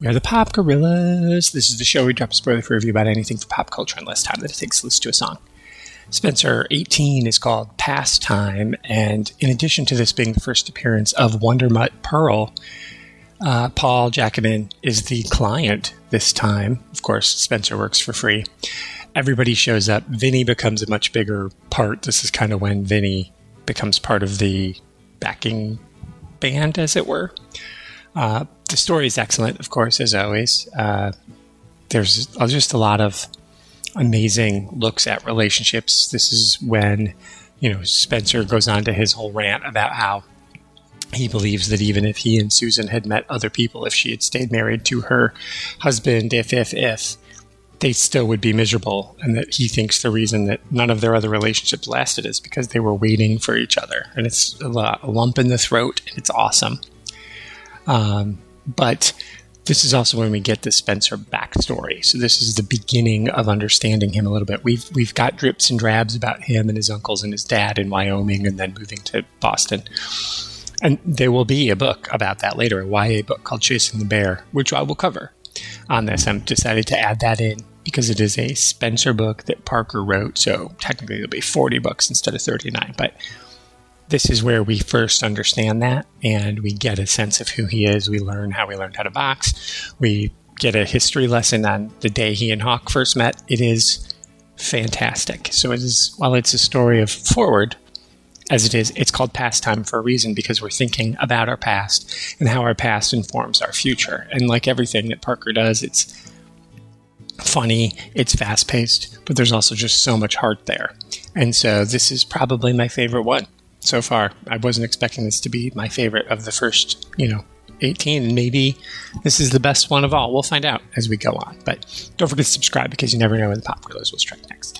We are the Pop Gorillas. This is the show we drop a spoiler for review about anything for pop culture in less time than it takes to listen to a song. Spenser 18 is called Pastime, and in addition to this being the first appearance of Wondermutt Pearl, uh, Paul Giacomin is the client this time. Of course, Spenser works for free. Everybody shows up. Vinny becomes a much bigger part. This is kind of when Vinny becomes part of the backing band, as it were. Uh, the story is excellent, of course, as always. Uh, there's just a lot of amazing looks at relationships. This is when, you know, Spenser goes on to his whole rant about how he believes that even if he and Susan had met other people, if she had stayed married to her husband, if, if, if, they still would be miserable. And that he thinks the reason that none of their other relationships lasted is because they were waiting for each other. And it's a, lump in the throat, and it's awesome. Um, but this is also when we get the Spenser backstory. So this is the beginning of understanding him a little bit. We've we've got drips and drabs about him and his uncles and his dad in Wyoming, and then moving to Boston. And there will be a book about that later, a YA book called Chasing the Bear, which I will cover on this. I'm decided to add that in because it is a Spenser book that Parker wrote. So technically, it'll be 40 books instead of 39. But this is where we first understand that and we get a sense of who he is. We learn how he learned how to box. We get a history lesson on the day he and Hawk first met. It is fantastic. So it is while it's a story of forward as it is, it's called pastime for a reason because we're thinking about our past and how our past informs our future. And like everything that Parker does, it's funny, it's fast paced, but there's also just so much heart there. And so this is probably my favorite one so far. I wasn't expecting this to be my favorite of the first, you know, 18, and maybe this is the best one of all. We'll find out as we go on. But don't forget to subscribe because you never know when the pop quiz will strike next.